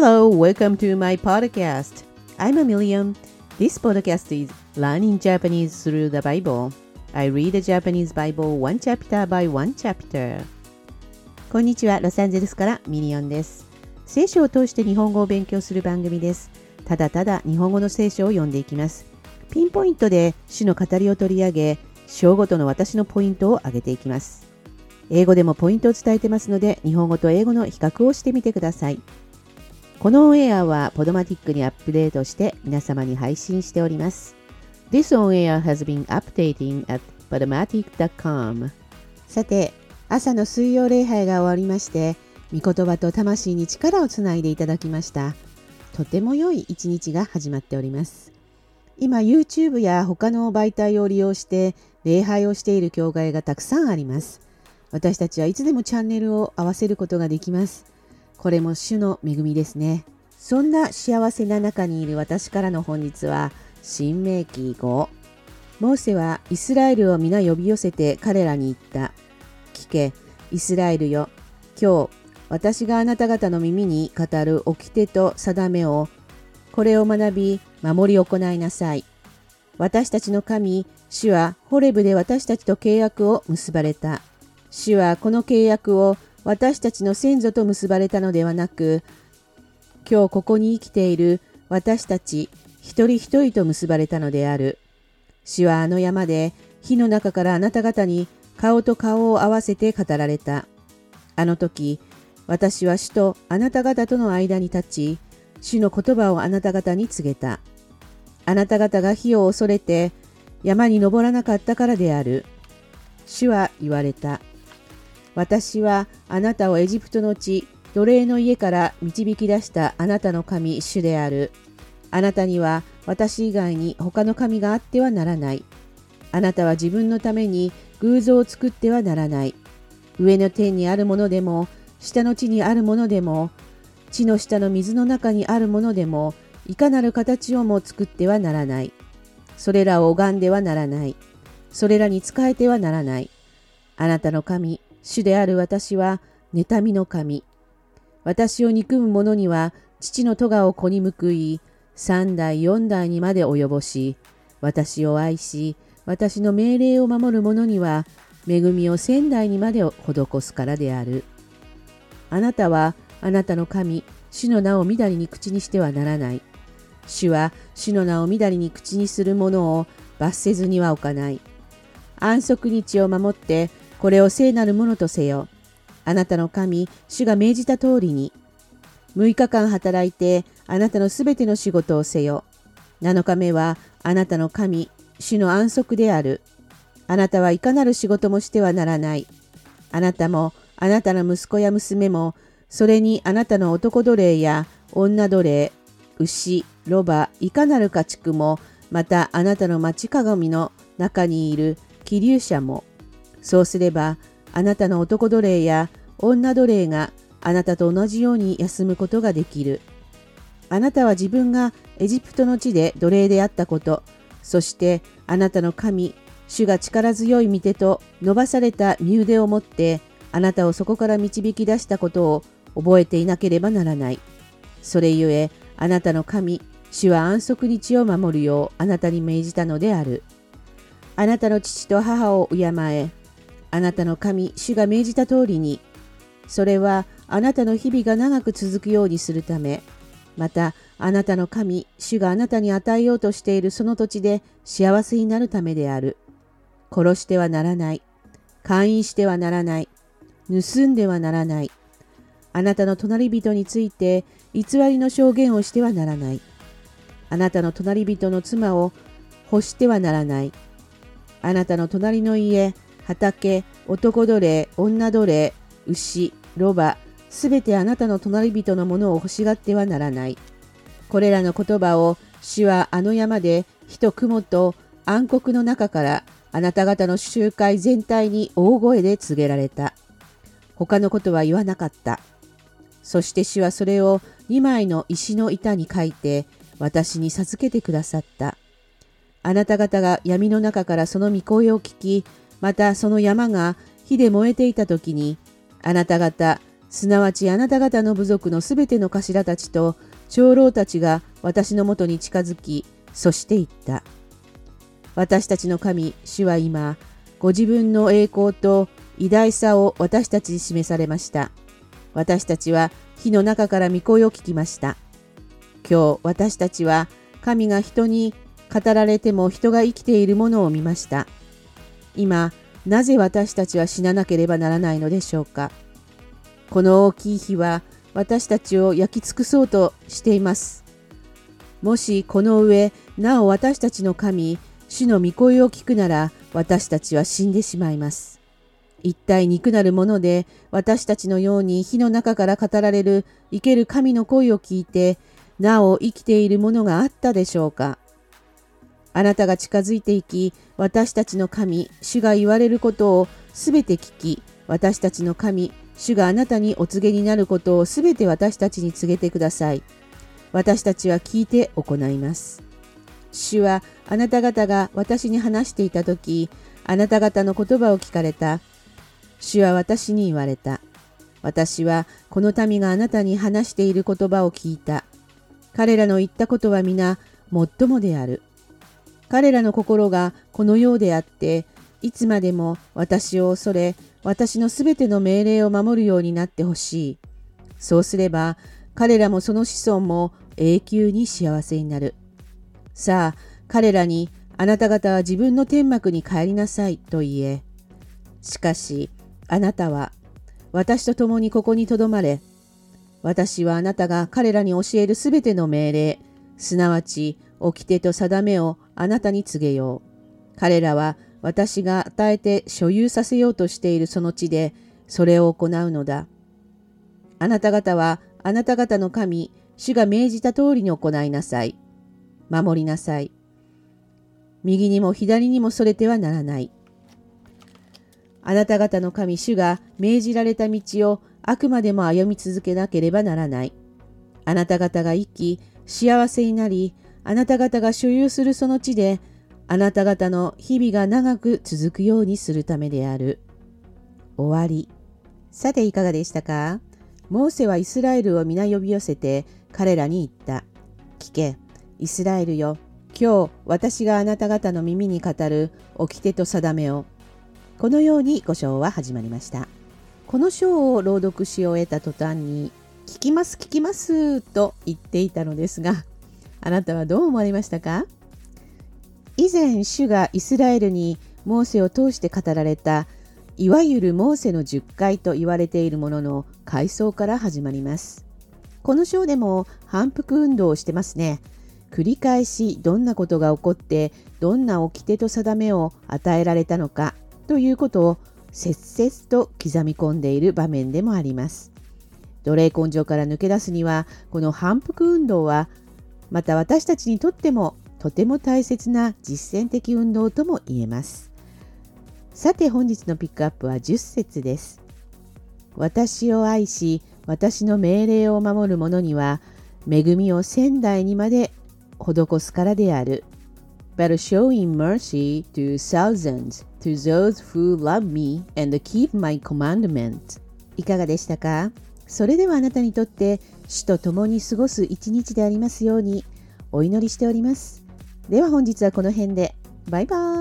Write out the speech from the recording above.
Hello, welcome to my podcast. I'm Million. This podcast is learning Japanese through the Bible. I read the Japanese Bible one chapter by one chapter. こんにちは、ロサンゼルスからミリオンです。聖書を通して日本語を勉強する番組です。ただただ日本語の聖書を読んでいきます。ピンポイントで主の語りを取り上げ、章ごとの私のポイントを上げていきます。英語でもポイントを伝えてますので、日本語と英語の比較をしてみてください。このオンエアはポドマティックにアップデートして皆様に配信しております。This on air has been updating at podomatic.com さて、朝の水曜礼拝が終わりまして、御言葉と魂に力をつないでいただきました。とても良い一日が始まっております。今 YouTube や他の媒体を利用して礼拝をしている教会がたくさんあります。私たちはいつでもチャンネルを合わせることができます。これも主の恵みですね。そんな幸せな中にいる私からの本日は、新明記5。モーセはイスラエルを皆呼び寄せて彼らに言った。聞け、イスラエルよ。今日、私があなた方の耳に語る掟と定めを、これを学び、守り行いなさい。私たちの神、主はホレブで私たちと契約を結ばれた。主はこの契約を私たちの先祖と結ばれたのではなく、今日ここに生きている私たち一人一人と結ばれたのである。主はあの山で火の中からあなた方に顔と顔を合わせて語られた。あの時、私は主とあなた方との間に立ち、主の言葉をあなた方に告げた。あなた方が火を恐れて山に登らなかったからである。主は言われた。私はあなたをエジプトの地、奴隷の家から導き出したあなたの神、主である。あなたには私以外に他の神があってはならない。あなたは自分のために偶像を作ってはならない。上の天にあるものでも、下の地にあるものでも、地の下の水の中にあるものでも、いかなる形をも作ってはならない。それらを拝んではならない。それらに仕えてはならない。あなたの神、主である私は、妬みの神。私を憎む者には、父の咎を子に報い、三代四代にまで及ぼし、私を愛し、私の命令を守る者には、恵みを仙台にまで施すからである。あなたは、あなたの神、主の名をみだりに口にしてはならない。主は、主の名をみだりに口にする者を罰せずには置かない。安息日を守って、これを聖なるものとせよ。あなたの神、主が命じた通りに。6日間働いて、あなたのすべての仕事をせよ。7日目は、あなたの神、主の安息である。あなたはいかなる仕事もしてはならない。あなたも、あなたの息子や娘も、それにあなたの男奴隷や女奴隷、牛、ロバ、いかなる家畜も、またあなたの町鏡の中にいる気流者も、そうすれば、あなたの男奴隷や女奴隷があなたと同じように休むことができる。あなたは自分がエジプトの地で奴隷であったこと、そしてあなたの神、主が力強い御手と伸ばされた身腕を持って、あなたをそこから導き出したことを覚えていなければならない。それゆえ、あなたの神、主は安息日を守るようあなたに命じたのである。あなたの父と母を敬え、あなたの神、主が命じた通りに、それはあなたの日々が長く続くようにするため、またあなたの神、主があなたに与えようとしているその土地で幸せになるためである。殺してはならない。勧誘してはならない。盗んではならない。あなたの隣人について偽りの証言をしてはならない。あなたの隣人の妻を欲してはならない。あなたの隣の家、畑、男奴隷、女奴隷、牛、ロバ、すべてあなたの隣人のものを欲しがってはならない。これらの言葉を主はあの山で火と雲と暗黒の中からあなた方の集会全体に大声で告げられた。他のことは言わなかった。そして主はそれを2枚の石の板に書いて私に授けてくださった。あなた方が闇の中からその御声を聞き、またその山が火で燃えていた時に、あなた方、すなわちあなた方の部族のすべての頭たちと長老たちが私のもとに近づき、そして言った。私たちの神、主は今、ご自分の栄光と偉大さを私たちに示されました。私たちは火の中から御声を聞きました。今日私たちは神が人に語られても人が生きているものを見ました。今、なぜ私たちは死ななければならないのでしょうか？この大きい火は私たちを焼き尽くそうとしています。もしこの上、なお私たちの神、主の御声を聞くなら、私たちは死んでしまいます。一体肉なるもので、私たちのように火の中から語られる生ける神の声を聞いて、なお生きているものがあったでしょうか？あなたが近づいていき、私たちの神、主が言われることをすべて聞き、私たちの神、主があなたにお告げになることをすべて私たちに告げてください。私たちは聞いて行います。主はあなた方が私に話していたとき、あなた方の言葉を聞かれた。主は私に言われた。私はこの民があなたに話している言葉を聞いた。彼らの言ったことは皆、最もである。彼らの心がこのようであって、いつまでも私を恐れ、私のすべての命令を守るようになってほしい。そうすれば、彼らもその子孫も永久に幸せになる。さあ、彼らに、あなた方は自分の天幕に帰りなさいと言え。しかし、あなたは、私と共にここにとどまれ。私はあなたが彼らに教えるすべての命令、すなわち、掟と定めをあなたに告げよう。彼らは私が与えて所有させようとしているその地でそれを行うのだ。あなた方はあなた方の神、主が命じた通りに行いなさい。守りなさい。右にも左にもそれてはならない。あなた方の神、主が命じられた道をあくまでも歩み続けなければならない。あなた方が生き、幸せになり、あなた方が所有するその地であなた方の日々が長く続くようにするためである。終わり。さていかがでしたか？モーセはイスラエルを皆呼び寄せて彼らに言った。聞け、イスラエルよ。今日私があなた方の耳に語る掟と定めを。このように五章は始まりました。この章を朗読し終えた途端に、聞きます聞きますと言っていたのですが、あなたはどう思われましたか？以前主がイスラエルにモーセを通して語られたいわゆるモーセの10回と言われているものの階層から始まります。この章でも反復運動をしてますね。繰り返しどんなことが起こってどんな掟と定めを与えられたのかということを切々と刻み込んでいる場面でもあります。奴隷根性から抜け出すにはこの反復運動はまた私たちにとってもとても大切な実践的運動とも言えます。さて本日のピックアップは10節です。私を愛し、私の命令を守る者には、恵みを仙台にまで施すからである。But showing mercy to thousands, to those who love me and keep my commandment. いかがでしたか？それではあなたにとって主と共に過ごす一日でありますようにお祈りしております。では本日はこの辺で。バイバーイ